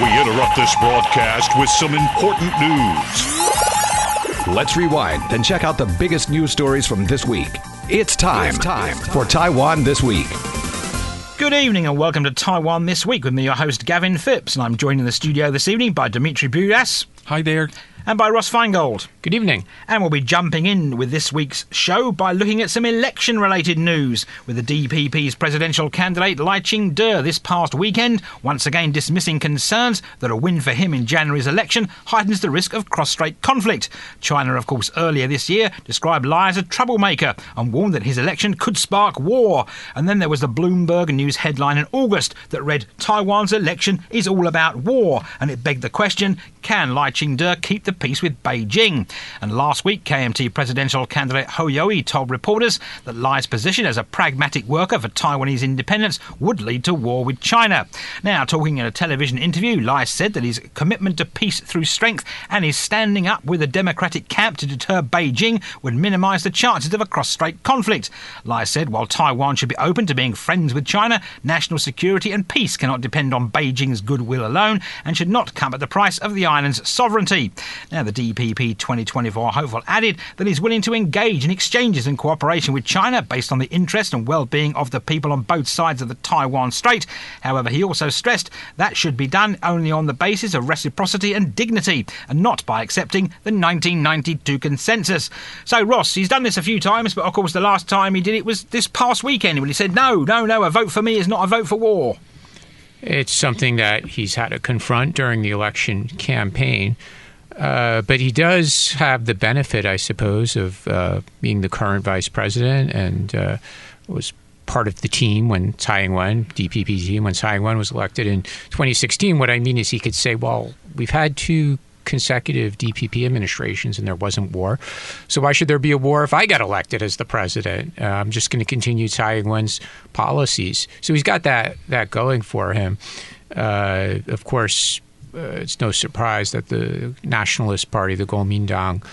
We interrupt this broadcast with some important news. Let's rewind and check out the biggest news stories from this week. It's time, it's time for Taiwan This Week. Good evening and welcome to Taiwan This Week with me, your host Gavin Phipps, and I'm joined in the studio this evening by Dimitri Bruyas. Hi there. And by Ross Feingold. Good evening. And we'll be jumping in with this week's show by looking at some election related news with the DPP's presidential candidate Lai Ching-te this past weekend, once again dismissing concerns that a win for him in January's election heightens the risk of cross-strait conflict. China, of course, earlier this year described Lai as a troublemaker and warned that his election could spark war. And then there was the Bloomberg News headline in August that read Taiwan's election is all about war, and it begged the question, can Lai Ching-te keep the peace with Beijing? And last week, KMT presidential candidate Hou Yu-ih told reporters that Lai's position as a pragmatic worker for Taiwanese independence would lead to war with China. Now, talking in a television interview, Lai said that his commitment to peace through strength and his standing up with the democratic camp to deter Beijing would minimise the chances of a cross-strait conflict. Lai said while Taiwan should be open to being friends with China, national security and peace cannot depend on Beijing's goodwill alone and should not come at the price of the island's sovereignty. Now, the DPP 2024 hopeful added that he's willing to engage in exchanges and cooperation with China based on the interest and well-being of the people on both sides of the Taiwan Strait. However, he also stressed that should be done only on the basis of reciprocity and dignity, and not by accepting the 1992 consensus. So, Ross, he's done this a few times, but of course, the last time he did it was this past weekend when he said, "No, no, no, a vote for me is not a vote for war." It's something that he's had to confront during the election campaign. Uh, but he does have the benefit, I suppose, of uh, being the current vice president and uh, was part of the team when Tsai Ing-wen, DPP team, when Tsai Ing-wen was elected in 2016. What I mean is he could say, well, we've had two consecutive DPP administrations and there wasn't war. So why should there be a war if I get elected as the president? Uh, I'm just going to continue Tsai Ing-wen's policies. So he's got that that going for him. Uh, of course, it's no surprise that the Nationalist Party, the Kuomintang,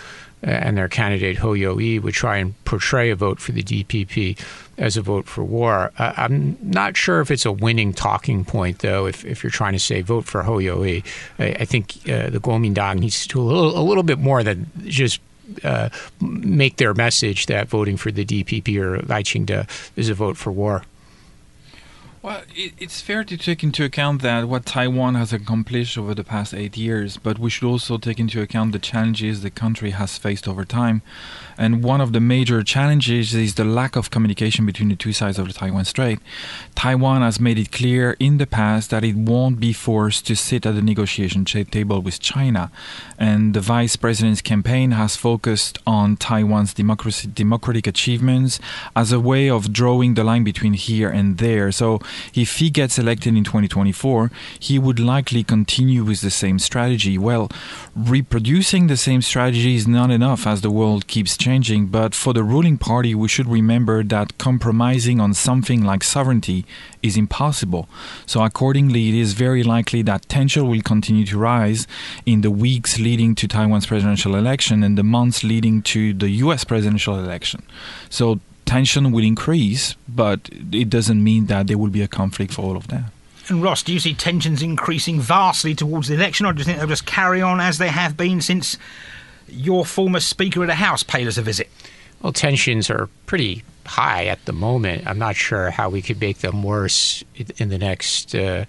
and their candidate Hou Yu-ih would try and portray a vote for the DPP as a vote for war. Uh, I'm not sure if it's a winning talking point, though. If, if you're trying to say vote for Hou Yu-ih, I, I think uh, the Kuomintang needs to do a little, a little bit more than just uh, make their message that voting for the DPP or Lai Ching-te is a vote for war. Well, it, it's fair to take into account that what Taiwan has accomplished over the past eight years, but we should also take into account the challenges the country has faced over time. And one of the major challenges is the lack of communication between the two sides of the Taiwan Strait. Taiwan has made it clear in the past that it won't be forced to sit at the negotiation table with China. And the vice president's campaign has focused on Taiwan's democracy, democratic achievements as a way of drawing the line between here and there. So if he gets elected in 2024, he would likely continue with the same strategy. Well, reproducing the same strategy is not enough as the world keeps changing, but for the ruling party, we should remember that compromising on something like sovereignty is impossible. So, accordingly, it is very likely that tension will continue to rise in the weeks leading to Taiwan's presidential election and the months leading to the US presidential election. So, tension will increase, but it doesn't mean that there will be a conflict for all of that. And Ross, do you see tensions increasing vastly towards the election, or do you think they'll just carry on as they have been since your former Speaker of the House paid us a visit? Well, tensions are pretty high at the moment. I'm not sure how we could make them worse in the next uh,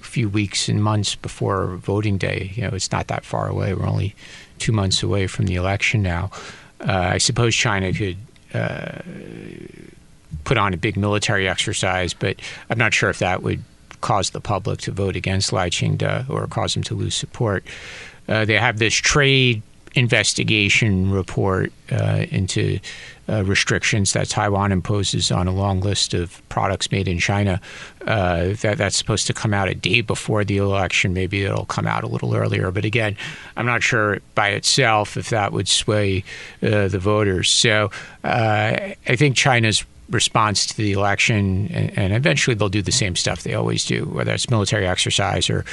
few weeks and months before voting day. You know, it's not that far away. We're only two months away from the election now. Uh, I suppose China could uh, put on a big military exercise, but I'm not sure if that would cause the public to vote against Lai Ching-te or cause him to lose support. Uh, they have this trade investigation report uh, into uh, restrictions that Taiwan imposes on a long list of products made in China. Uh, that that's supposed to come out a day before the election. Maybe it'll come out a little earlier. But again, I'm not sure by itself if that would sway uh, the voters. So uh, I think China's response to the election, and, and, eventually they'll do the same stuff they always do, whether it's military exercise or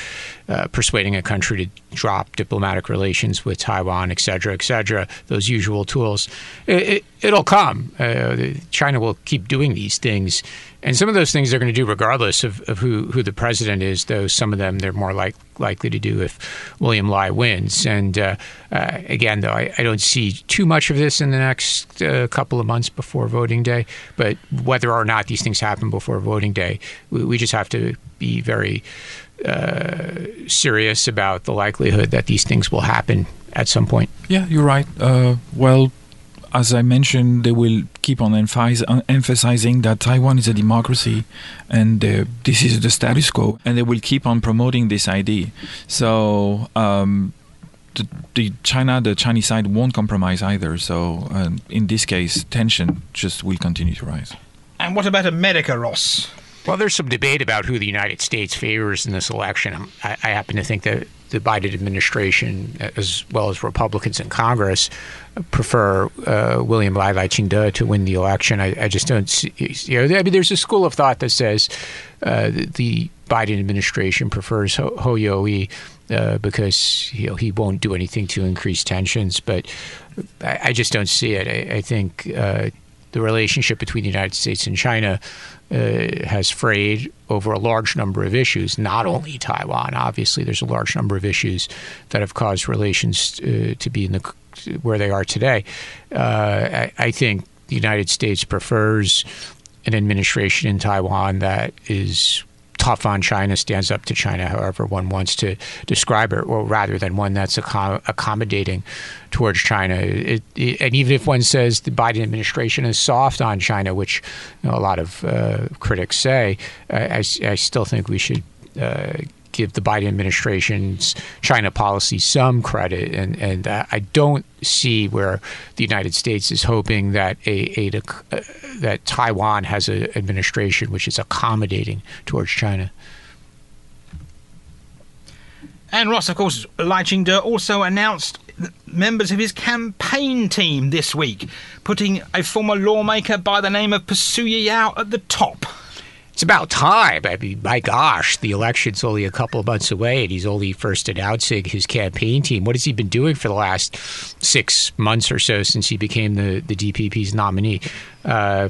uh, persuading a country to drop diplomatic relations with Taiwan, et cetera, et cetera, those usual tools. It, it, it'll come. Uh, China will keep doing these things, and some of those things they're going to do regardless of, of who who the president is. Though some of them they're more like likely to do if William Lai wins. And uh, uh, again, though, I, I, don't see too much of this in the next uh, couple of months before voting day. But whether or not these things happen before voting day, we, we just have to be very uh, serious about the likelihood that these things will happen at some point. Yeah, you're right. Uh, well, as I mentioned, they will keep on emphasize, uh, emphasizing that Taiwan is a democracy and uh, this is the status quo, and they will keep on promoting this idea. So, um, the, the, China, the Chinese side won't compromise either. So, um, in this case, tension just will continue to rise. And what about America, Ross? Well, there's some debate about who the United States favors in this election. I, I happen to think that the Biden administration, as well as Republicans in Congress, prefer uh, William Lai Lai Ching-te to win the election. I, I, just don't see. You know, I mean, there's a school of thought that says uh, the Biden administration prefers Hou, Hou Yu-ih uh, because you know, he won't do anything to increase tensions. But I, I just don't see it. I, I think uh, the relationship between the United States and China uh, has frayed over a large number of issues, not only Taiwan. Obviously, there's a large number of issues that have caused relations uh, to be in the where they are today. Uh, I, I, think the United States prefers an administration in Taiwan that is tough on China, stands up to China, however one wants to describe it, or rather than one that's accommodating towards China. It, it, and even if one says the Biden administration is soft on China, which you know, a lot of uh, critics say, I, I, still think we should. Uh, give the Biden administration's China policy some credit, and and I don't see where the United States is hoping that a, a, uh, that Taiwan has an administration which is accommodating towards China. And Ross, of course, Lai Ching-te also announced members of his campaign team this week, putting a former lawmaker by the name of Pasuya Yao at the top it's about time. I mean, my gosh, the election's only a couple of months away, and he's only first announcing his campaign team. What has he been doing for the last six months or so since he became the, the DPP's nominee? Uh,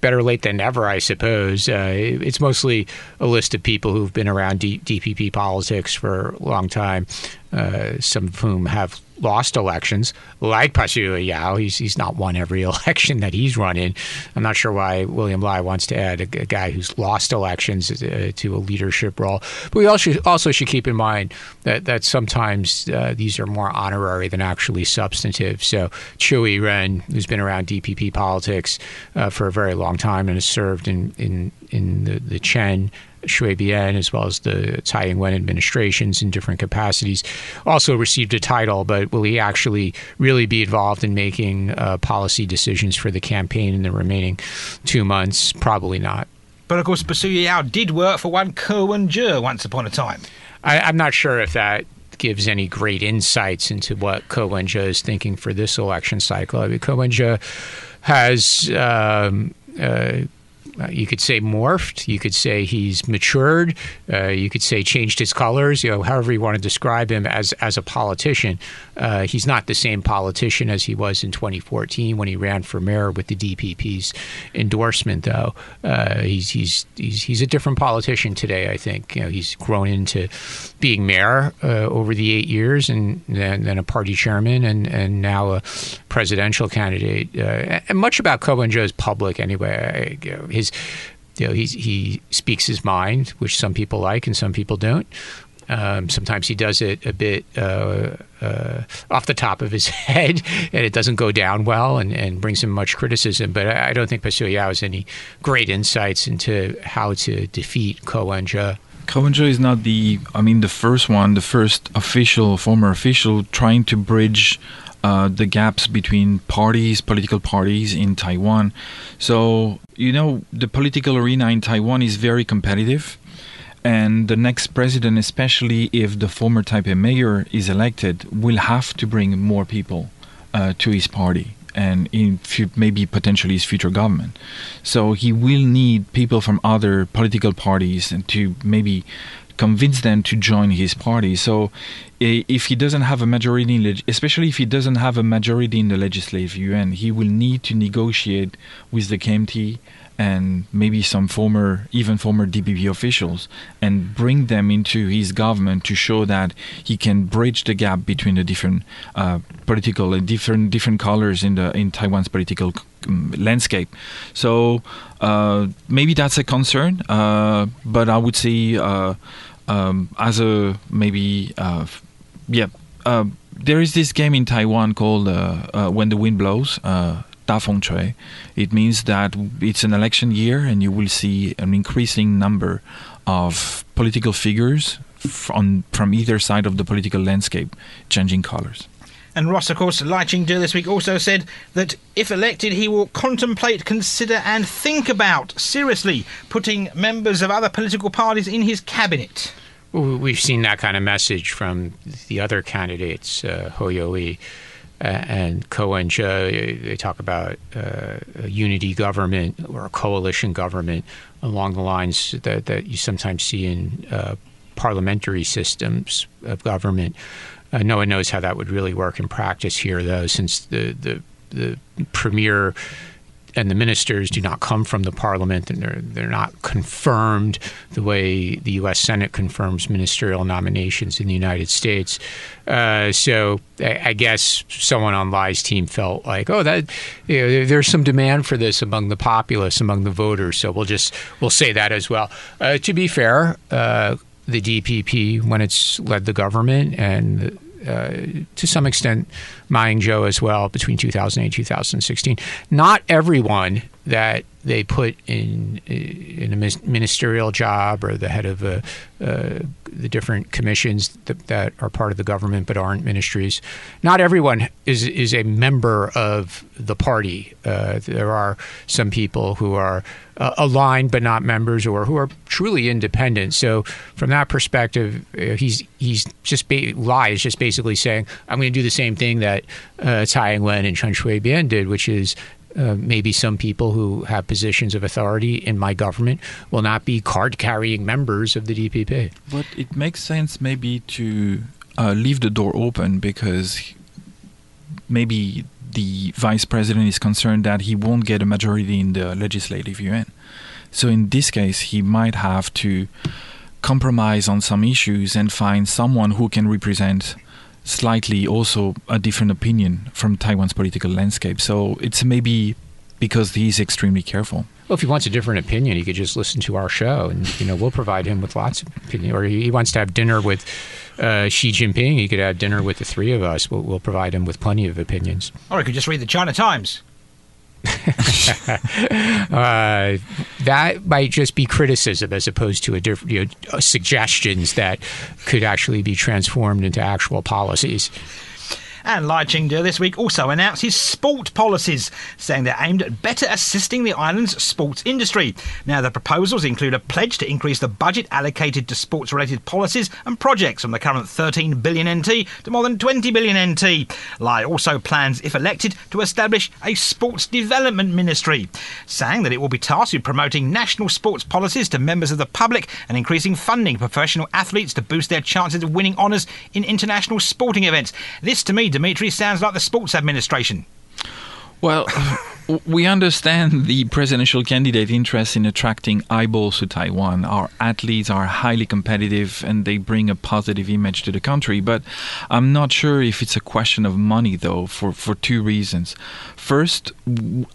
better late than never, I suppose. Uh, it's mostly a list of people who've been around D- DPP politics for a long time, uh, some of whom have lost elections, like Pasuya Yao. He's, he's not won every election that he's run in. I'm not sure why William Lai wants to add a, a guy who's lost elections uh, to a leadership role. But we also, also should keep in mind that, that sometimes uh, these are more honorary than actually substantive. So Chiu Ren, who's been around DPP politics uh, for a very long time and has served in, in, in the, the Chen Bian, as well as the Tsai Ing-wen administrations in different capacities, also received a title, but will he actually really be involved in making uh, policy decisions for the campaign in the remaining two months? Probably not. But of course, Pasuya Yao did work for one Ko once upon a time. I, I'm not sure if that gives any great insights into what Ko is thinking for this election cycle. I mean, Ko has um, uh, uh, you could say morphed. You could say he's matured. Uh, you could say changed his colors. You know, however you want to describe him as as a politician. Uh, he's not the same politician as he was in 2014 when he ran for mayor with the DPP's endorsement. Though uh, he's he's he's he's a different politician today. I think you know he's grown into being mayor uh, over the eight years, and then, a party chairman, and and now a presidential candidate. And much about Ko Wen-je's public anyway. You know, his you know, he he speaks his mind, which some people like and some people don't. Um, sometimes he does it a bit uh, uh, off the top of his head, and it doesn't go down well, and, and brings him much criticism. But I, I don't think Pasuya Yao has any great insights into how to defeat Ko Wen-je. Is not the, I mean, the first one, the first official, former official, trying to bridge uh, the gaps between parties, political parties in Taiwan. So, you know, the political arena in Taiwan is very competitive. And the next president, especially if the former Taipei mayor is elected, will have to bring more people uh, to his party and in maybe potentially his future government. So he will need people from other political parties and to maybe convince them to join his party. So if he doesn't have a majority, in leg- especially if he doesn't have a majority in the legislative Yuan, he will need to negotiate with the KMT and maybe some former, even former DPP officials, and bring them into his government to show that he can bridge the gap between the different uh, political and different different colors in the in Taiwan's political um, landscape. So uh, maybe that's a concern, uh, but I would say uh, um, other maybe uh, yeah. Uh, there is this game in Taiwan called uh, uh "When the Wind Blows." Uh, da Feng Chui. It means that it's an election year, and you will see an increasing number of political figures from from either side of the political landscape changing colors. And Ross, of course, Lai Ching-te this week also said that if elected, he will contemplate, consider, and think about seriously putting members of other political parties in his cabinet. We've seen that kind of message from the other candidates, uh, Hou Yu-ih uh, and Wen-je. They talk about uh, a unity government or a coalition government along the lines that, that you sometimes see in uh, parliamentary systems of government. Uh, no one knows how that would really work in practice here, though, since the, the, the premier and the ministers do not come from the parliament and they're they're not confirmed the way the U.S. Senate confirms ministerial nominations in the United States. Uh, so I, I guess someone on Lai's team felt like, oh, that you know, there- there's some demand for this among the populace, among the voters. So we'll just we'll say that as well. Uh, to be fair. Uh, the DPP, when it's led the government, and uh, to some extent Ma Ying-jeou as well between 2008 and 2016. Not everyone that they put in in a ministerial job or the head of uh, uh, the different commissions that, that are part of the government but aren't ministries. Not everyone is is a member of the party. Uh, there are some people who are uh, aligned but not members, or who are truly independent. So from that perspective, uh, he's he's just ba- just basically saying, I'm going to do the same thing that uh, Tsai Ing-wen and Chen Shui-bian did, which is uh, maybe some people who have positions of authority in my government will not be card-carrying members of the DPP. But it makes sense maybe to uh, leave the door open because maybe the vice president is concerned that he won't get a majority in the legislative Yuan. So in this case, he might have to compromise on some issues and find someone who can represent slightly also a different opinion from Taiwan's political landscape. So it's maybe because he's extremely careful. Well, if he wants a different opinion, he could just listen to our show, and you know we'll provide him with lots of opinion. Or he he wants to have dinner with uh, Xi Jinping, he could have dinner with the three of us. We'll, we'll provide him with plenty of opinions. Or he could just read the China Times. Uh, that might just be criticism as opposed to a different you know, suggestions that could actually be transformed into actual policies. And Lai Ching-te this week also announced his sport policies, saying they're aimed at better assisting the island's sports industry. Now, the proposals include a pledge to increase the budget allocated to sports-related policies and projects from the current 13 billion NT to more than 20 billion NT. Lai also plans, if elected, to establish a sports development ministry, saying that it will be tasked with promoting national sports policies to members of the public and increasing funding for professional athletes to boost their chances of winning honours in international sporting events. This, to me, Dimitri, sounds like the sports administration. Well, we understand the presidential candidate interest in attracting eyeballs to Taiwan. Our athletes are highly competitive and they bring a positive image to the country. But I'm not sure if it's a question of money, though, for, for two reasons. First,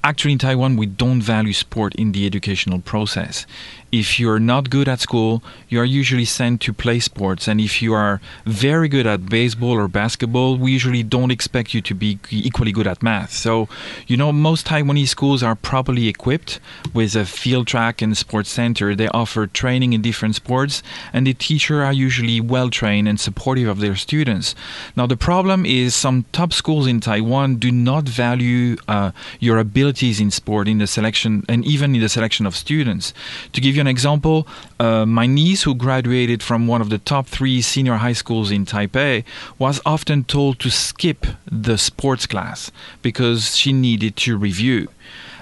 actually, in Taiwan, we don't value sport in the educational process. If you're not good at school, you are usually sent to play sports. And if you are very good at baseball or basketball, we usually don't expect you to be equally good at math. So, you know, most Taiwanese schools are properly equipped with a field track and sports center. They offer training in different sports, and the teachers are usually well trained and supportive of their students. Now, the problem is some top schools in Taiwan do not value uh, your abilities in sport in the selection and even in the selection of students. To give you an example, uh, my niece, who graduated from one of the top three senior high schools in Taipei, was often told to skip the sports class because she needed to review.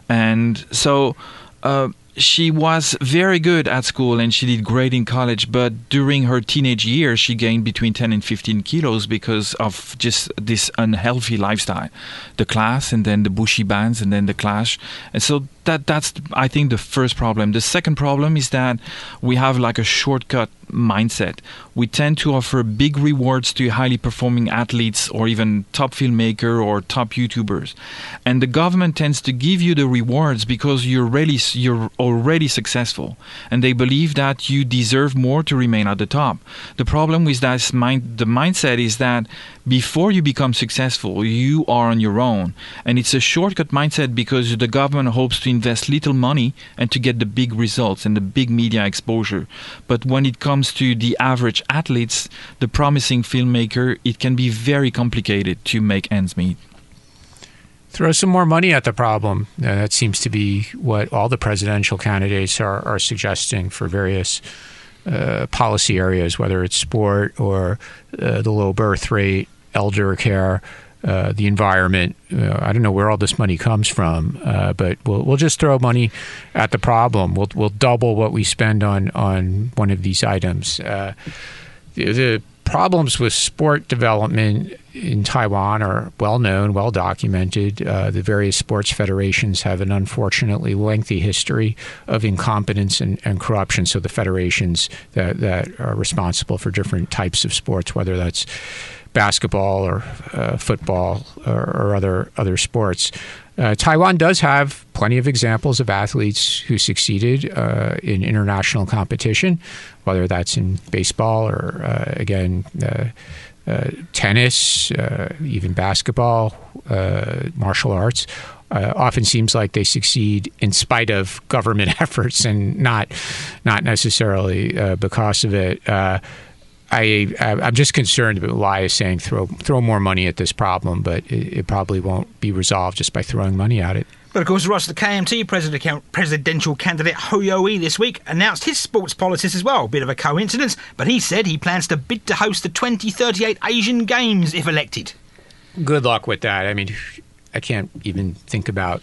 And so, uh, she was very good at school and she did great in college, but during her teenage years, she gained between 10 and 15 kilos because of just this unhealthy lifestyle. The class, and then the bushy bands, and then the clash. And so that that's I think the first problem. The second problem is that we have like a shortcut mindset. We tend to offer big rewards to highly performing athletes or even top filmmaker or top YouTubers. And the government tends to give you the rewards because you're really you're already successful and they believe that you deserve more to remain at the top. The problem with that mind the mindset is that before you become successful, you are on your own. And it's a shortcut mindset because the government hopes to invest little money and to get the big results and the big media exposure. But when it comes to the average athletes, the promising filmmaker, it can be very complicated to make ends meet. Throw some more money at the problem. Uh, that seems to be what all the presidential candidates are, are suggesting for various uh, policy areas, whether it's sport or uh, the low birth rate, elder care, uh, the environment. Uh, I don't know where all this money comes from, uh, but we'll we'll just throw money at the problem. We'll we'll double what we spend on on one of these items. The, the problems with sport development in Taiwan are well known, well documented. Uh, the various sports federations have an unfortunately lengthy history of incompetence and, and, corruption. So the federations that, that are responsible for different types of sports, whether that's basketball or uh, football or, or, other other sports. Uh, Taiwan does have plenty of examples of athletes who succeeded uh, in international competition, whether that's in baseball or uh, again. Uh, uh, tennis, even basketball, martial arts, often seems like they succeed in spite of government efforts and not not necessarily because of it. I, I'm just concerned about is saying throw throw more money at this problem, but it, it, probably won't be resolved just by throwing money at it. But of course, Ross, the KMT presidential candidate Yu-ih this week announced his sports policies as well. Bit of a coincidence, but he said he plans to bid to host the 2038 Asian Games if elected. Good luck with that. I mean, I can't even think about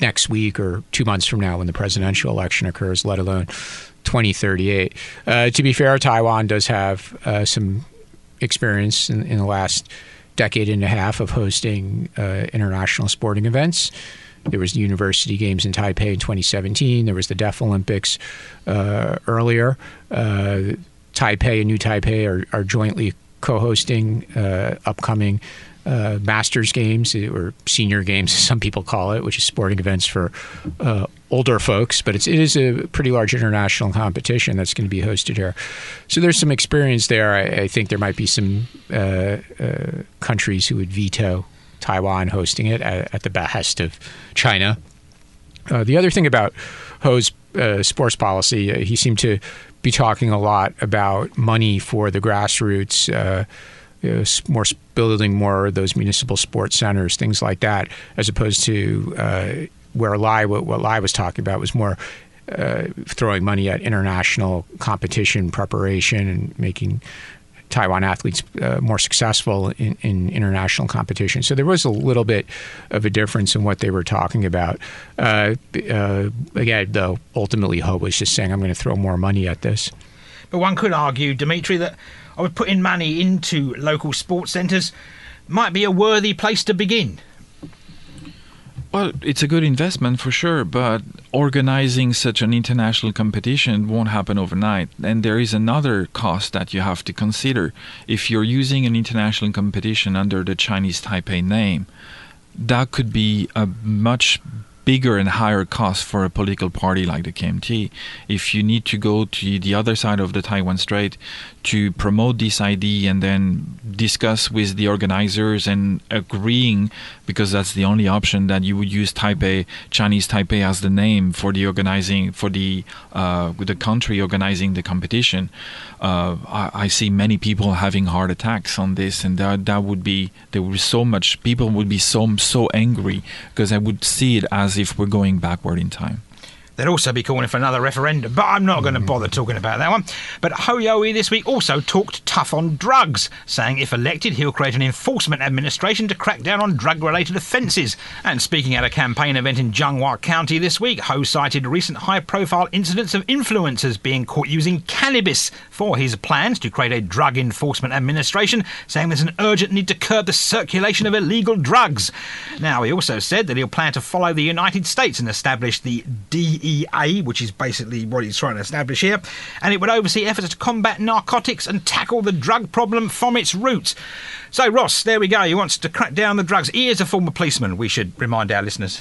next week or two months from now when the presidential election occurs, let alone 2038. Uh, to be fair, Taiwan does have uh, some experience in, in, the last decade and a half of hosting uh, international sporting events. There was the University Games in Taipei in 2017. There was the Deaf Olympics uh, earlier. Uh, Taipei and New Taipei are, are jointly co-hosting uh, upcoming uh, Masters games or senior games, as some people call it, which is sporting events for uh, older folks. But it's, it is a pretty large international competition that's going to be hosted here. So there's some experience there. I, I think there might be some uh, uh countries who would veto Taiwan hosting it at, at the behest of China. Uh, the other thing about Hou's uh, sports policy, he seemed to be talking a lot about money for the grassroots you know, more building more of those municipal sports centers, things like that, as opposed to uh, where Lai what, what Lai was talking about was more uh, throwing money at international competition preparation and making Taiwan athletes uh, more successful in, in, international competition. So there was a little bit of a difference in what they were talking about. Uh, uh, again, though, ultimately, Hou was just saying, I'm going to throw more money at this. But one could argue, Dimitri, that I would put in money into local sports centres might be a worthy place to begin. Well, it's a good investment for sure, but organizing such an international competition won't happen overnight. And there is another cost that you have to consider. If you're using an international competition under the Chinese Taipei name, that could be a much bigger and higher cost for a political party like the KMT. If you need to go to the other side of the Taiwan Strait to promote this idea and then discuss with the organizers and agreeing, because that's the only option that you would use Taipei, Chinese Taipei as the name for the organizing for the uh, the country organizing the competition. Uh, I, I, see many people having heart attacks on this, and that that would be there would be so much people would be so so angry because I would see it as if we're going backward in time They'll also be calling for another referendum, but I'm not going to mm. bother talking about that one. But Hou Yu-ih this week also talked tough on drugs, saying if elected, he'll create an enforcement administration to crack down on drug-related offences. And speaking at a campaign event in Changhua County this week, Hou cited recent high-profile incidents of influencers being caught using cannabis for his plans to create a drug enforcement administration, saying there's an urgent need to curb the circulation of illegal drugs. Now, he also said that he'll plan to follow the United States and establish the DEA, which is basically what he's trying to establish here, and it would oversee efforts to combat narcotics and tackle the drug problem from its roots. So, Ross, there we go. He wants to crack down the drugs. He is a former policeman, we should remind our listeners.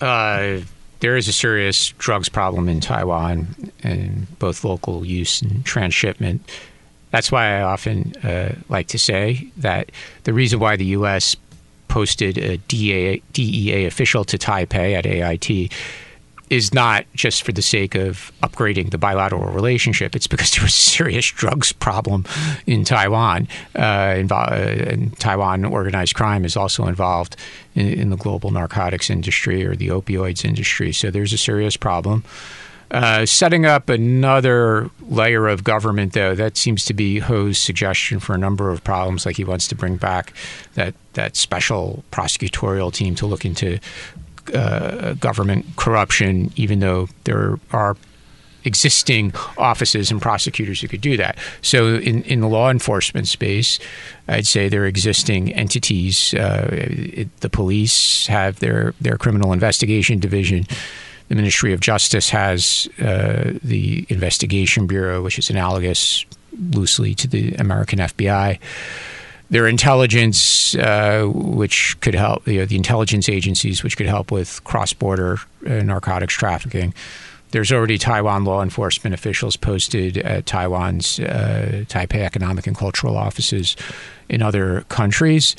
Uh, there is a serious drugs problem in Taiwan, and both local use and transshipment. That's why I often uh, like to say that the reason why the U.S. posted a DEA, DEA official to Taipei at AIT is not just for the sake of upgrading the bilateral relationship. It's because there was a serious drugs problem in Taiwan. Uh, invo- and Taiwan organized crime is also involved in, in, the global narcotics industry or the opioids industry. So there's a serious problem. Uh, setting up another layer of government, though, that seems to be Hou's suggestion for a number of problems. Like he wants to bring back that that special prosecutorial team to look into uh, government corruption, even though there are existing offices and prosecutors who could do that. So, in, in the law enforcement space, I'd say there are existing entities. Uh, it, the police have their, their criminal investigation division. The Ministry of Justice has uh, the Investigation Bureau, which is analogous loosely to the American FBI their intelligence, uh, which could help, you know, the intelligence agencies, which could help with cross border uh, narcotics trafficking. There's already Taiwan law enforcement officials posted at Taiwan's uh, Taipei economic and cultural offices in other countries.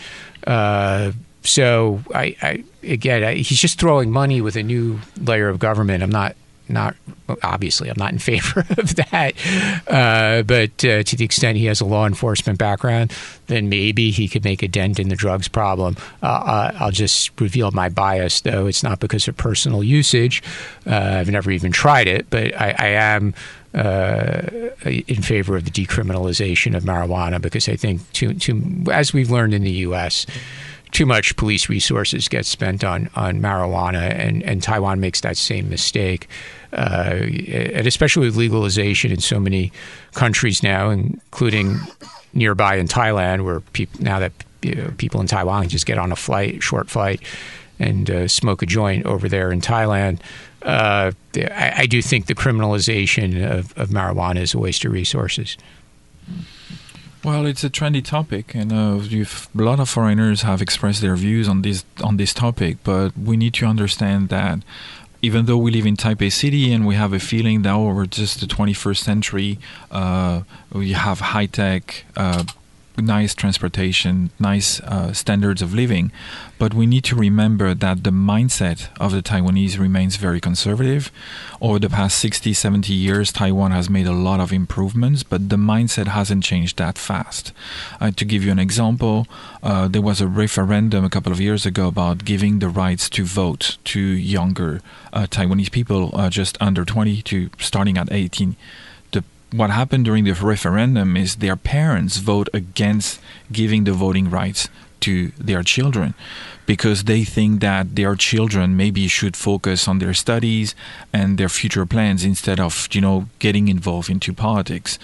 Uh, so, I, I again, I, he's just throwing money with a new layer of government. I'm not not obviously I'm not in favor of that, uh, but uh, to the extent he has a law enforcement background, then maybe he could make a dent in the drugs problem. Uh, uh I'll just reveal my bias, though it's not because of personal usage. Uh, I've never even tried it, but I, I am. Uh, in favor of the decriminalization of marijuana because I think, too, too, as we've learned in the U.S., too much police resources get spent on on marijuana, and, and Taiwan makes that same mistake. Uh, and especially with legalization in so many countries now, including nearby in Thailand, where people now that you know, people in Taiwan just get on a flight, short flight, and uh, smoke a joint over there in Thailand. Uh, I, I, do think the criminalization of, of marijuana is a waste of resources. Well, it's a trendy topic, and uh, a lot of foreigners have expressed their views on this on this topic. But we need to understand that even though we live in Taipei City and we have a feeling that oh, we're just the 21st century, uh, we have high tech. Uh, nice transportation, nice uh, standards of living. But we need to remember that the mindset of the Taiwanese remains very conservative. Over the past 60, 70 years, Taiwan has made a lot of improvements, but the mindset hasn't changed that fast. Uh, to give you an example, uh, there was a referendum a couple of years ago about giving the rights to vote to younger uh, Taiwanese people uh, just under 20 to starting at 18 what happened during the referendum is their parents vote against giving the voting rights to their children because they think that their children maybe should focus on their studies and their future plans instead of you know getting involved into politics.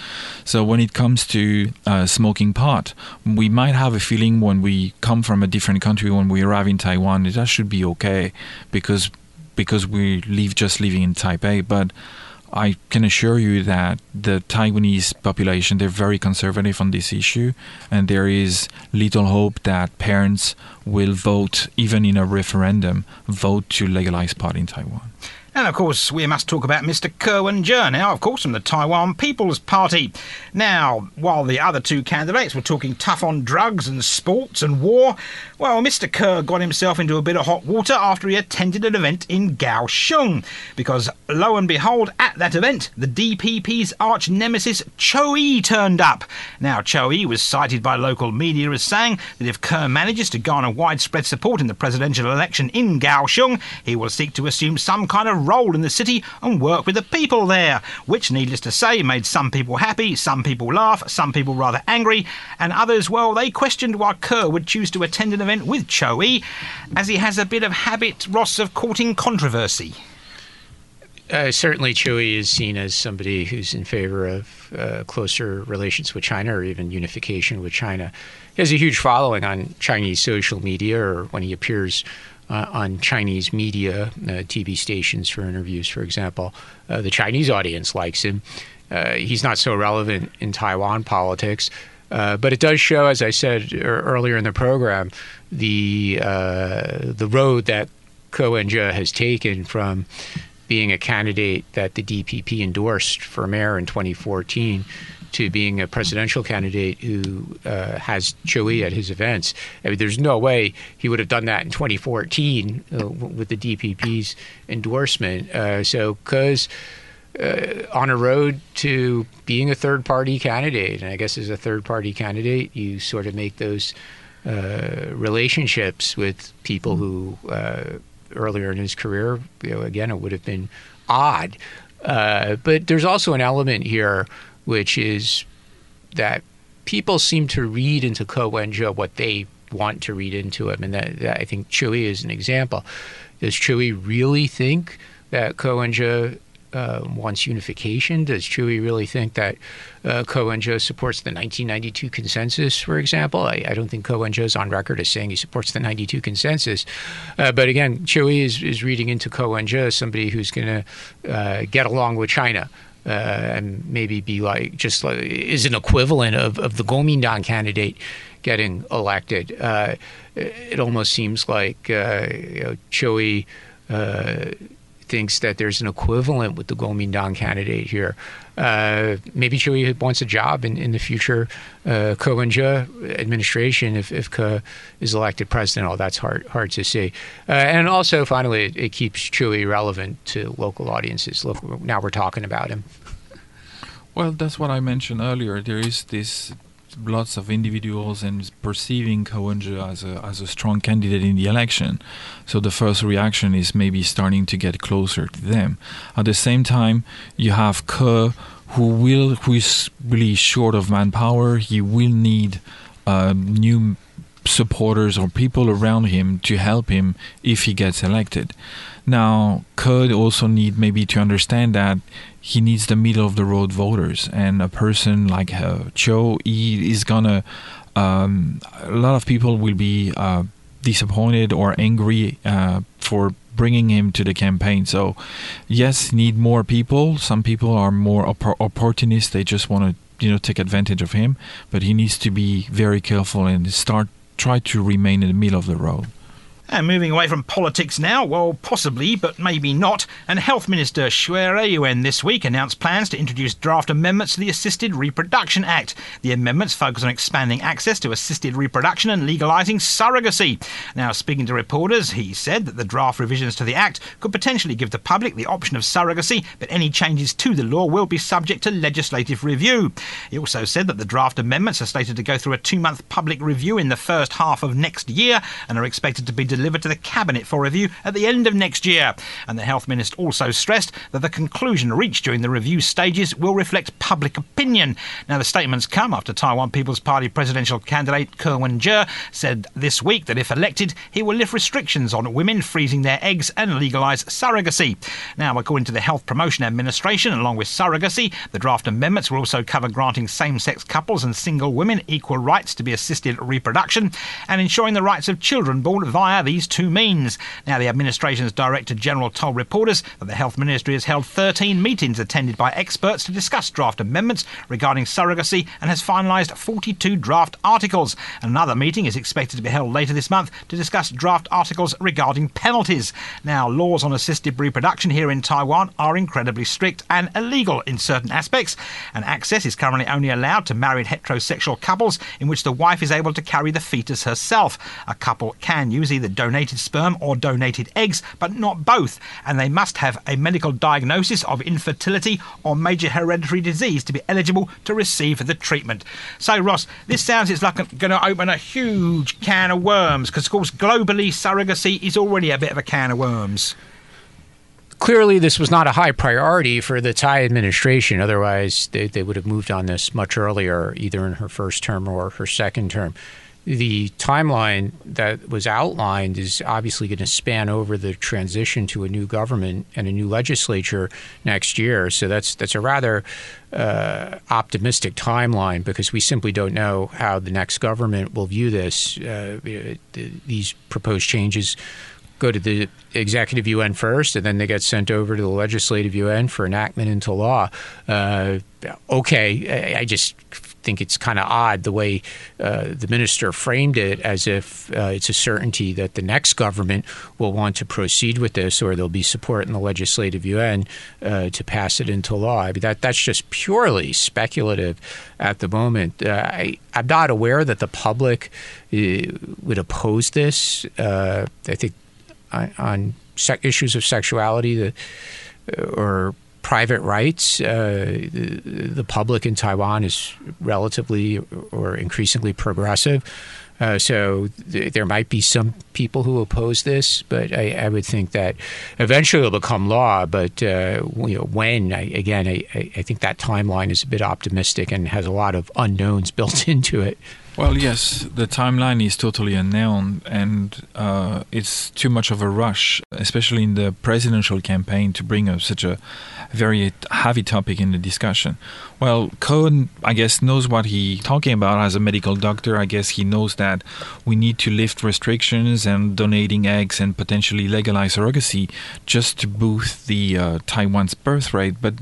So when it comes to uh, smoking pot we might have a feeling when we come from a different country when we arrive in taiwan that should be okay because because we live just living in taipei but I can assure you that the Taiwanese population they're very conservative on this issue, and there is little hope that parents will vote, even in a referendum, vote to legalize pot in Taiwan. And of course, we must talk about Mr. Ko Wen-je now, of course, from the Taiwan People's Party. Now, while the other two candidates were talking tough on drugs and sports and war, well, Mr. Ko got himself into a bit of hot water after he attended an event in Kaohsiung. Because lo and behold, at that event, the DPP's arch nemesis Choi turned up. Now, Chiu Yi was cited by local media as saying that if Ko manages to garner widespread support in the presidential election in Kaohsiung, he will seek to assume some kind of role in the city and work with the people there, which, needless to say, made some people happy, some people laugh, some people rather angry, and others, well, they questioned why Ko would choose to attend an event with Chiu Yi, as he has a bit of habit, Ross, of courting controversy. Uh, certainly, Chiu Yi is seen as somebody who's in favor of uh, closer relations with China or even unification with China. He has a huge following on Chinese social media or when he appears on Chinese media, uh, TV stations for interviews, for example. Uh, the Chinese audience likes him. Uh, he's not so relevant in Taiwan politics. but it does show, as I said earlier in the program, the the road that Ko Wen-je has taken from being a candidate that the DPP endorsed for mayor in 2014 to being a presidential candidate who uh, has Yi at his events. I mean, there's no way he would have done that in 2014 uh, with the DPP's endorsement. Uh, so, because uh, on a road to being a third party candidate, and I guess as a third party candidate, you sort of make those uh, relationships with people who uh, earlier in his career, you know, again, it would have been odd. Uh, but there's also an element here which is that people seem to read into Ko Wen-je what they want to read into him, and that, that I think Chiu Yi is an example. Does Chiu Yi really think that Ko Wen-je uh, wants unification? Does Chiu Yi really think that uh, Ko Wen-je supports the 1992 consensus, for example? I, I don't think Ko Wen-je is on record as saying he supports the 92 consensus. Uh, but again, Chiu Yi is, is reading into Ko Wen-je as somebody who's going to uh, get along with China. Uh, and maybe be like just like, is an equivalent of, of the Kuomintang candidate getting elected. Uh, it almost seems like uh, you know, Chiu Yi uh, thinks that there's an equivalent with the Kuomintang candidate here. Uh, maybe Chiu wants a job in, in the future uh, Ko administration if, if Ko is elected president. Oh, that's hard hard to see. Uh, and also, finally, it, it keeps Chiu relevant to local audiences. Look, now we're talking about him. Well, that's what I mentioned earlier. There is this lots of individuals and perceiving Ko as a as a strong candidate in the election. So the first reaction is maybe starting to get closer to them. At the same time, you have Ko who will who is really short of manpower. He will need uh, new supporters or people around him to help him if he gets elected. Now, could also need maybe to understand that he needs the middle of the road voters, and a person like uh, Chiu he is gonna. Um, a lot of people will be uh, disappointed or angry uh, for bringing him to the campaign. So, yes, need more people. Some people are more oppor- opportunists; they just want to you know take advantage of him. But he needs to be very careful and start try to remain in the middle of the road. And moving away from politics now, well, possibly, but maybe not. And Health Minister Hsueh Jui-yuan this week announced plans to introduce draft amendments to the Assisted Reproduction Act. The amendments focus on expanding access to assisted reproduction and legalising surrogacy. Now, speaking to reporters, he said that the draft revisions to the Act could potentially give the public the option of surrogacy, but any changes to the law will be subject to legislative review. He also said that the draft amendments are slated to go through a two month public review in the first half of next year and are expected to be delivered to the Cabinet for review at the end of next year. And the Health Minister also stressed that the conclusion reached during the review stages will reflect public opinion. Now, the statements come after Taiwan People's Party presidential candidate Ko Wen-je said this week that if elected, he will lift restrictions on women freezing their eggs and legalise surrogacy. Now, according to the Health Promotion Administration, along with surrogacy, the draft amendments will also cover granting same sex couples and single women equal rights to be assisted reproduction and ensuring the rights of children born via these two means. Now, the administration's Director General told reporters that the Health Ministry has held 13 meetings attended by experts to discuss draft amendments regarding surrogacy and has finalised 42 draft articles. Another meeting is expected to be held later this month to discuss draft articles regarding penalties. Now, laws on assisted reproduction here in Taiwan are incredibly strict and illegal in certain aspects, and access is currently only allowed to married heterosexual couples in which the wife is able to carry the fetus herself. A couple can use either donated sperm or donated eggs, but not both, and they must have a medical diagnosis of infertility or major hereditary disease to be eligible to receive the treatment. So, Ross, this sounds it's like going to open a huge can of worms because, of course, globally, surrogacy is already a bit of a can of worms clearly this was not a high priority for the Tsai administration. Otherwise, they, they would have moved on this much earlier, either in her first term or her second term. The timeline that was outlined is obviously going to span over the transition to a new government and a new legislature next year. So that's that's a rather uh, optimistic timeline because we simply don't know how the next government will view this. Uh, these proposed changes go to the executive Yuan first, and then they get sent over to the legislative Yuan for enactment into law. Uh, okay, I, just think it's kind of odd the way uh, the minister framed it as if uh, it's a certainty that the next government will want to proceed with this or there'll be support in the legislative Yuan uh, to pass it into law. I mean, that, that's just purely speculative at the moment. Uh, I, I'm not aware that the public uh, would oppose this. I think on, sec- issues of sexuality the, uh, or private rights. Uh, the, the, public in Taiwan is relatively or increasingly progressive. Uh, so th- there might be some people who oppose this, but I, I would think that eventually it'll become law. But uh, you know, when I, again, I, I think that timeline is a bit optimistic and has a lot of unknowns built into it. Well, yes, the timeline is totally unknown, and uh, it's too much of a rush, especially in the presidential campaign, to bring up such a very heavy topic in the discussion. Well, Cohen, I guess, knows what he's talking about as a medical doctor. I guess he knows that we need to lift restrictions and donating eggs and potentially legalize surrogacy just to boost the uh, Taiwan's birth rate. But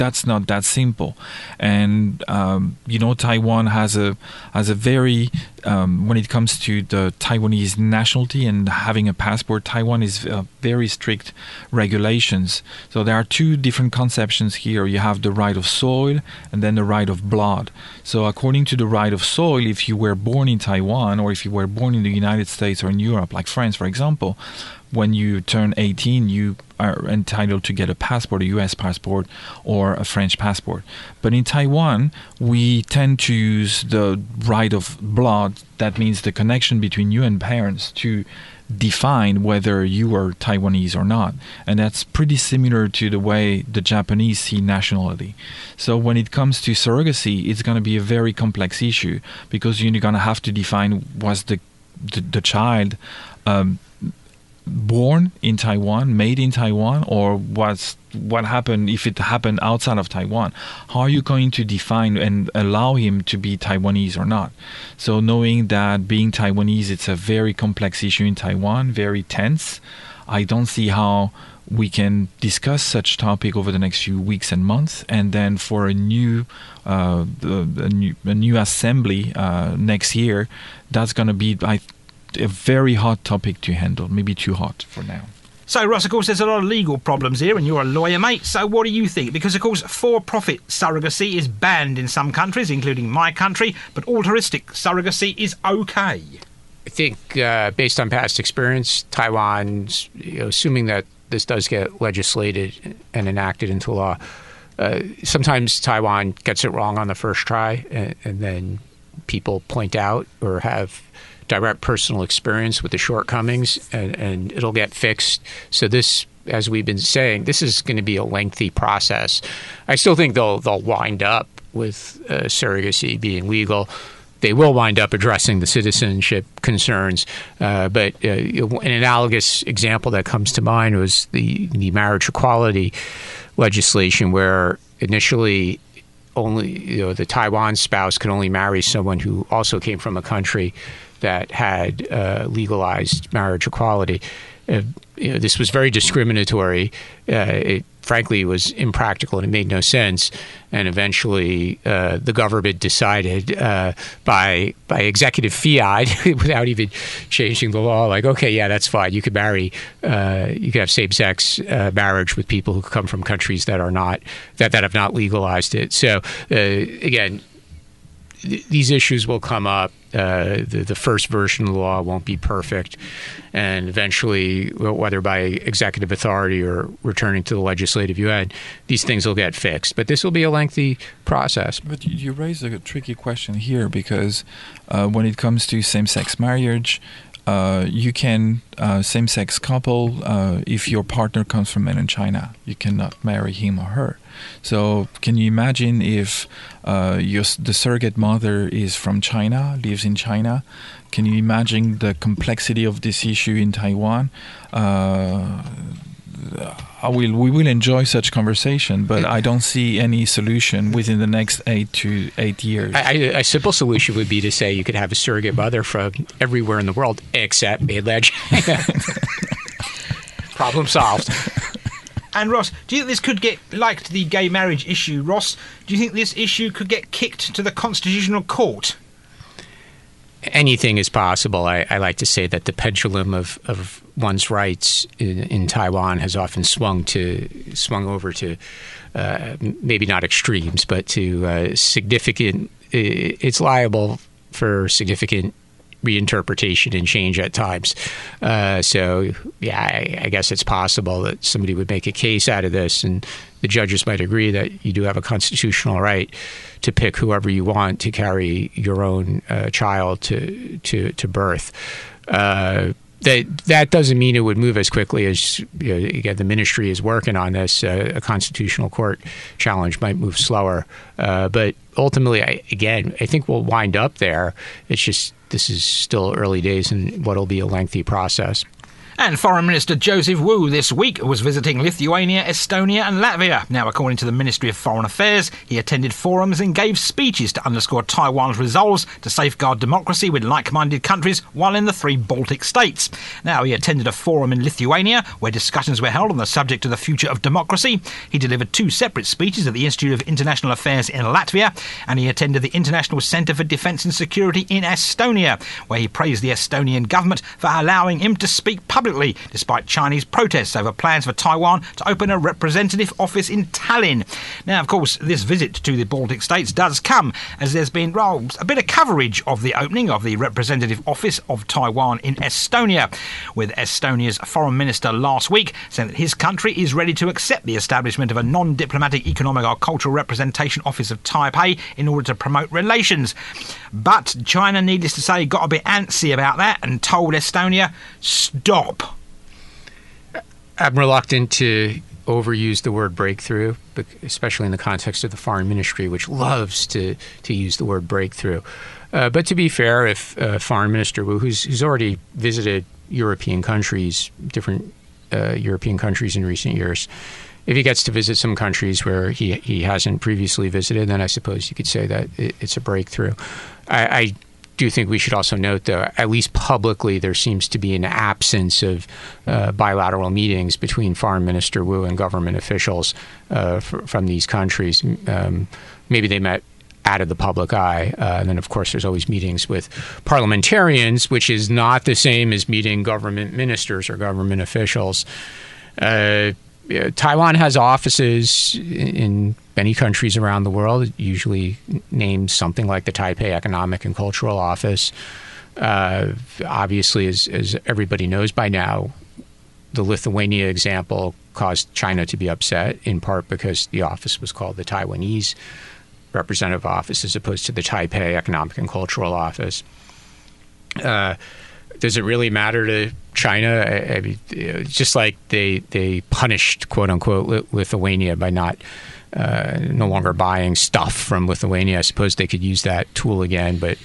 that's not that simple. And um, you know, Taiwan has a has a very um, when it comes to the Taiwanese nationality and having a passport, Taiwan is uh, very strict regulations. So there are two different conceptions here. You have the right of soil and then the right of blood. So according to the right of soil, if you were born in Taiwan or if you were born in the United States or in Europe, like France, for example, when you turn 18, you are entitled to get a passport, a U.S. passport or a French passport. But in Taiwan, we tend to use the right of blood. That means the connection between you and parents to define whether you are Taiwanese or not. And that's pretty similar to the way the Japanese see nationality. So when it comes to surrogacy, it's going to be a very complex issue because you're going to have to define was the the, the child um, born in Taiwan, made in Taiwan, or what's what happened if it happened outside of Taiwan? How are you going to define and allow him to be Taiwanese or not? So knowing that being Taiwanese, it's a very complex issue in Taiwan, very tense. I don't see how we can discuss such topic over the next few weeks and months, and then for a new, uh, a new, a new assembly uh, next year, that's going to be, I a very hard topic to handle, maybe too hot for now. So, Ross, of course, there's a lot of legal problems here, and you're a lawyer, mate. So, what do you think? Because, of course, for profit surrogacy is banned in some countries, including my country, but altruistic surrogacy is okay. I think, uh, based on past experience, Taiwan's, you know, assuming that this does get legislated and enacted into law, uh, sometimes Taiwan gets it wrong on the first try, and, and then people point out or have direct personal experience with the shortcomings, and, and it'll get fixed. So this as we've been saying, this is going to be a lengthy process. I still think they'll they'll wind up with uh, surrogacy being legal. They will wind up addressing the citizenship concerns, uh, but uh, an analogous example that comes to mind was the the marriage equality legislation, where initially only you know the Taiwan spouse could only marry someone who also came from a country that had uh, legalized marriage equality. Uh, you know, this was very discriminatory. Uh, it frankly was impractical and it made no sense. And eventually, uh, the government decided uh, by by executive fiat, without even changing the law, like, okay, yeah, that's fine. You could marry, uh, you could have same sex marriage with people who come from countries that are not that that have not legalized it. So again th- these issues will come up. Uh, the, the first version of the law won't be perfect, and eventually, whether by executive authority or returning to the legislative yuan, these things will get fixed. But this will be a lengthy process. But you- you raise a tricky question here because uh, when it comes to same-sex marriage, uh, you can uh, same-sex couple uh, if your partner comes from mainland China, you cannot marry him or her. So can you imagine if uh, your, the surrogate mother is from China, lives in China? Can you imagine the complexity of this issue in Taiwan? Uh, I will, we will enjoy such conversation, but I don't see any solution within the next eight to eight years. I, I, a simple solution would be to say you could have a surrogate mother from everywhere in the world except mainland China. Problem solved. And Ross, do you think this could get like the gay marriage issue? Ross, do you think this issue could get kicked to the Constitutional Court? anything is possible. I, I like to say that the pendulum of, of one's rights in, in Taiwan has often swung to swung over to uh, maybe not extremes, but to uh, significant. It's liable for significant reinterpretation and change at times. Uh, so, yeah, I, I guess it's possible that somebody would make a case out of this, and the judges might agree that you do have a constitutional right to pick whoever you want to carry your own uh, child to to to birth. Uh, that that doesn't mean it would move as quickly as you know, again the ministry is working on this. Uh, a constitutional court challenge might move slower, uh, but ultimately, I, again, I think we'll wind up there. It's just this is still early days and what'll be a lengthy process. And Foreign Minister Joseph Wu this week was visiting Lithuania, Estonia, and Latvia. Now, according to the Ministry of Foreign Affairs, he attended forums and gave speeches to underscore Taiwan's resolves to safeguard democracy with like minded countries while in the three Baltic states. Now, he attended a forum in Lithuania where discussions were held on the subject of the future of democracy. He delivered two separate speeches at the Institute of International Affairs in Latvia, and he attended the International Centre for Defence and Security in Estonia, where he praised the Estonian government for allowing him to speak publicly despite Chinese protests over plans for Taiwan to open a representative office in Tallinn. Now, of course, this visit to the Baltic states does come as there's been a bit of coverage of the opening of the representative office of Taiwan in Estonia, with Estonia's foreign minister last week saying that his country is ready to accept the establishment of a non diplomatic economic or cultural representation office of Taipei in order to promote relations. But China, needless to say, got a bit antsy about that and told Estonia, stop. I'm reluctant to overuse the word breakthrough, especially in the context of the foreign ministry, which loves to, to use the word breakthrough. Uh, but to be fair, if uh, Foreign Minister Wu, who's, who's already visited European countries, different uh, European countries in recent years, if he gets to visit some countries where he, he hasn't previously visited, then I suppose you could say that it, it's a breakthrough. I, I do think we should also note, though, at least publicly, there seems to be an absence of uh, bilateral meetings between Foreign Minister Wu and government officials uh, from these countries. Um, maybe they met out of the public eye. Uh, and then, of course, there's always meetings with parliamentarians, which is not the same as meeting government ministers or government officials. Uh, yeah, Taiwan has offices in- many countries around the world, usually named something like the Taipei Economic and Cultural Office. Uh, obviously, as, as everybody knows by now, the Lithuania example caused China to be upset, in part because the office was called the Taiwanese Representative Office as opposed to the Taipei Economic and Cultural Office. Uh, does it really matter to China? I, I mean, just like they they punished quote unquote Lithuania by not uh, no longer buying stuff from Lithuania. I suppose they could use that tool again, but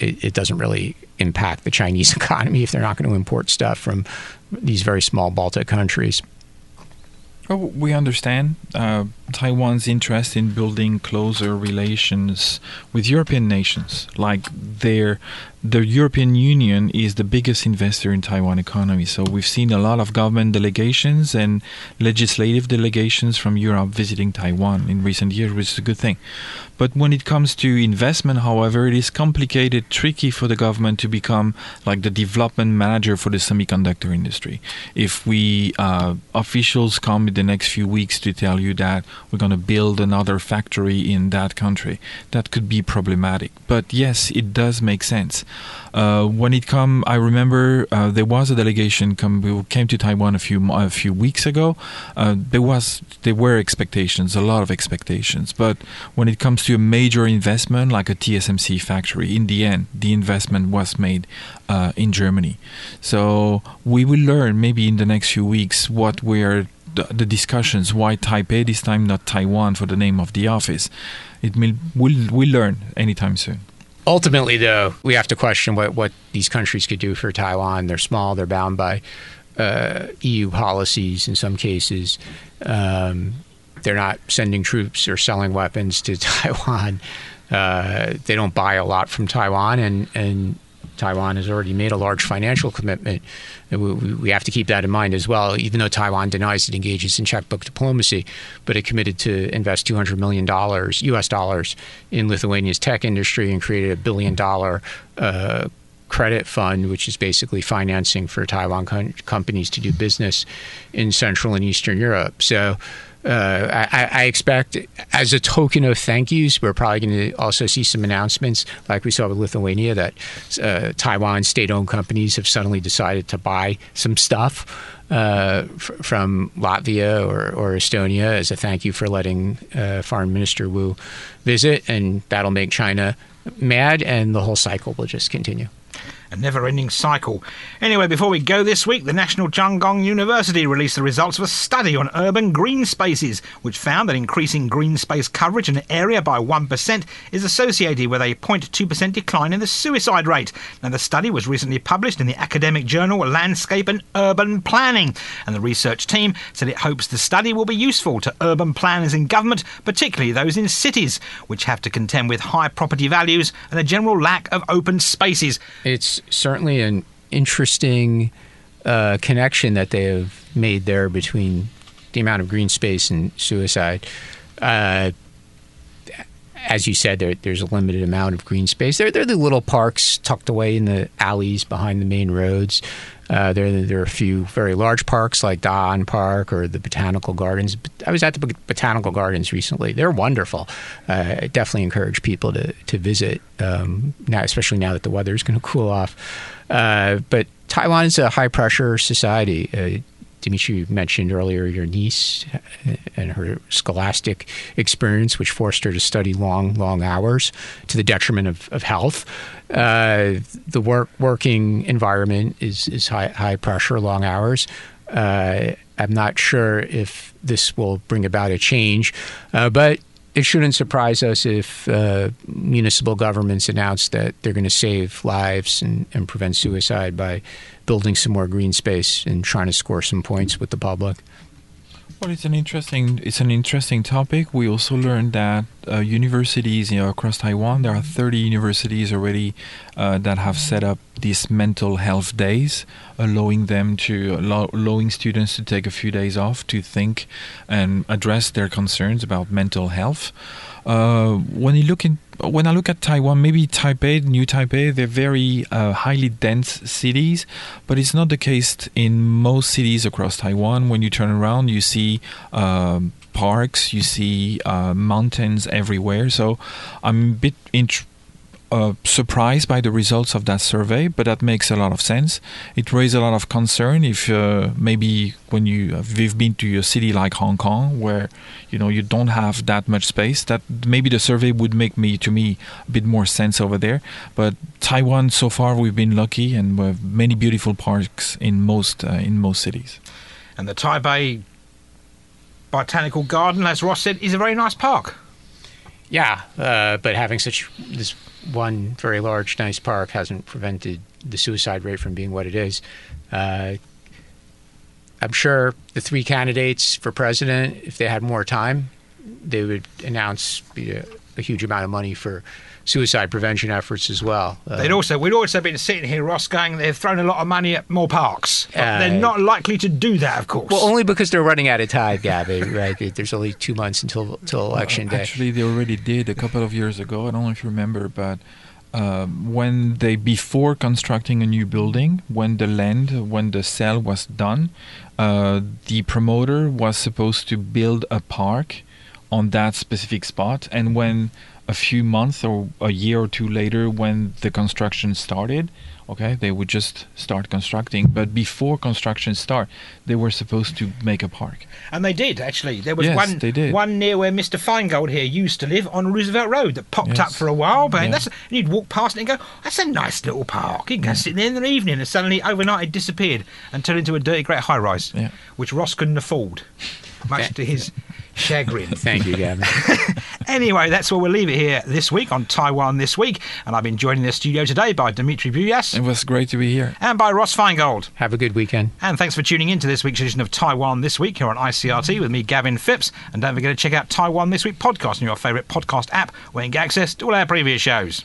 it, it doesn't really impact the Chinese economy if they're not going to import stuff from these very small Baltic countries. Oh, we understand uh, Taiwan's interest in building closer relations with European nations. Like their, the European Union is the biggest investor in Taiwan economy. So we've seen a lot of government delegations and legislative delegations from Europe visiting Taiwan in recent years, which is a good thing. But when it comes to investment, however, it is complicated, tricky for the government to become like the development manager for the semiconductor industry. If we uh, officials come with the next few weeks to tell you that we're going to build another factory in that country. That could be problematic. But yes, it does make sense. Uh, when it come, I remember uh, there was a delegation come who came to Taiwan a few a few weeks ago. Uh, there was there were expectations, a lot of expectations. But when it comes to a major investment like a TSMC factory, in the end, the investment was made uh, in Germany. So we will learn maybe in the next few weeks what were the, the discussions. Why Taipei this time, not Taiwan, for the name of the office. It will we'll, we'll learn anytime soon. Ultimately, though, we have to question what, what these countries could do for Taiwan. They're small, they're bound by uh, EU policies in some cases. Um, they're not sending troops or selling weapons to Taiwan. Uh, they don't buy a lot from Taiwan, and, and Taiwan has already made a large financial commitment. We, have to keep that in mind as well, even though Taiwan denies it engages in checkbook diplomacy, but it committed to invest $200 million US dollars in Lithuania's tech industry and created a billion dollar uh, credit fund, which is basically financing for Taiwan com- companies to do business in Central and Eastern Europe. So uh, I, I, expect, as a token of thank yous, we're probably going to also see some announcements, like we saw with Lithuania, that uh, Taiwan state-owned companies have suddenly decided to buy some stuff uh, f- from Latvia or, or, Estonia as a thank you for letting uh, Foreign Minister Wu visit, and that'll make China mad, and the whole cycle will just continue a never ending cycle. Anyway, before we go this week, the National Chung Cheng University released the results of a study on urban green spaces, which found that increasing green space coverage in an area by 1% is associated with a 0.2% decline in the suicide rate. Now, the study was recently published in the academic journal Landscape and Urban Planning, and the research team said it hopes the study will be useful to urban planners in government, particularly those in cities, which have to contend with high property values and a general lack of open spaces. It's certainly an interesting uh, connection that they have made there between the amount of green space and suicide. Uh, as you said, there, there's a limited amount of green space. There, there are the little parks tucked away in the alleys behind the main roads. Uh, there, there are a few very large parks like Da-an Park or the Botanical Gardens. I was at the Botanical Gardens recently. They're wonderful. Uh, I definitely encourage people to, to visit, um, now, especially now that the weather is going to cool off. Uh, but Taiwan is a high pressure society. Uh, Dimitri mentioned earlier your niece and her scholastic experience, which forced her to study long, long hours to the detriment of, of health. Uh, the work working environment is is high high pressure, long hours. Uh, I'm not sure if this will bring about a change, uh, but it shouldn't surprise us if uh, municipal governments announce that they're going to save lives and, and, prevent suicide by building some more green space and trying to score some points with the public. Well, it's an interesting it's an interesting topic. We also learned that uh, universities you know, across Taiwan, there are 30 universities already uh, that have set up these mental health days, allowing them to allowing students to take a few days off to think and address their concerns about mental health. Uh, when you look in, when I look at Taiwan, maybe Taipei, New Taipei, they're very uh, highly dense cities, but it's not the case in most cities across Taiwan. When you turn around, you see. Um, parks, you see uh, mountains everywhere. So I'm a bit int- uh, surprised by the results of that survey, but that makes a lot of sense. It raised a lot of concern if uh, maybe when you have been to a city like Hong Kong, where you know you don't have that much space, that maybe the survey would make me to me a bit more sense over there. But Taiwan, so far, we've been lucky, and we have many beautiful parks in most uh, in most cities. And the Taipei Botanical Garden, as Ross said, is a very nice park. Yeah, uh, but having such this one very large, nice park hasn't prevented the suicide rate from being what it is. Uh, I'm sure the three candidates for president, if they had more time, they would announce a, a huge amount of money for suicide prevention efforts as well. Uh, They'd also we'd also been sitting here, Ross, going they've thrown a lot of money at more parks. Uh, they're not likely to do that, of course. Well, only because they're running out of time, Gabby. right? There's only two months until until election well, day. Actually, they already did a couple of years ago. I don't know if you remember, but uh, when they before constructing a new building, when the land, when the sale was done, uh, the promoter was supposed to build a park on that specific spot, and when a few months or a year or two later, when the construction started, okay, they would just start constructing. But before construction start, they were supposed to make a park. And they did actually. There was Yes, one they did. one near where Mr. Feingold here used to live on Roosevelt Road that popped up for a while. But Yeah. that's and you'd walk past it and go, "That's a nice little park." You can go sit there in the evening, and suddenly overnight it disappeared and turned into a dirty great high rise, Yeah. which Ross couldn't afford, much to his chagrin. Thank you, Gavin. Anyway, that's where we'll leave it here this week on Taiwan This Week. And I've been joined in the studio today by Dimitri Bruyas It was great to be here. and by Ross Feingold. Have a good weekend. And thanks for tuning in to this week's edition of Taiwan This Week here on ICRT with me, Gavin Phipps. And don't forget to check out Taiwan This Week podcast on your favourite podcast app where you can get access to all our previous shows.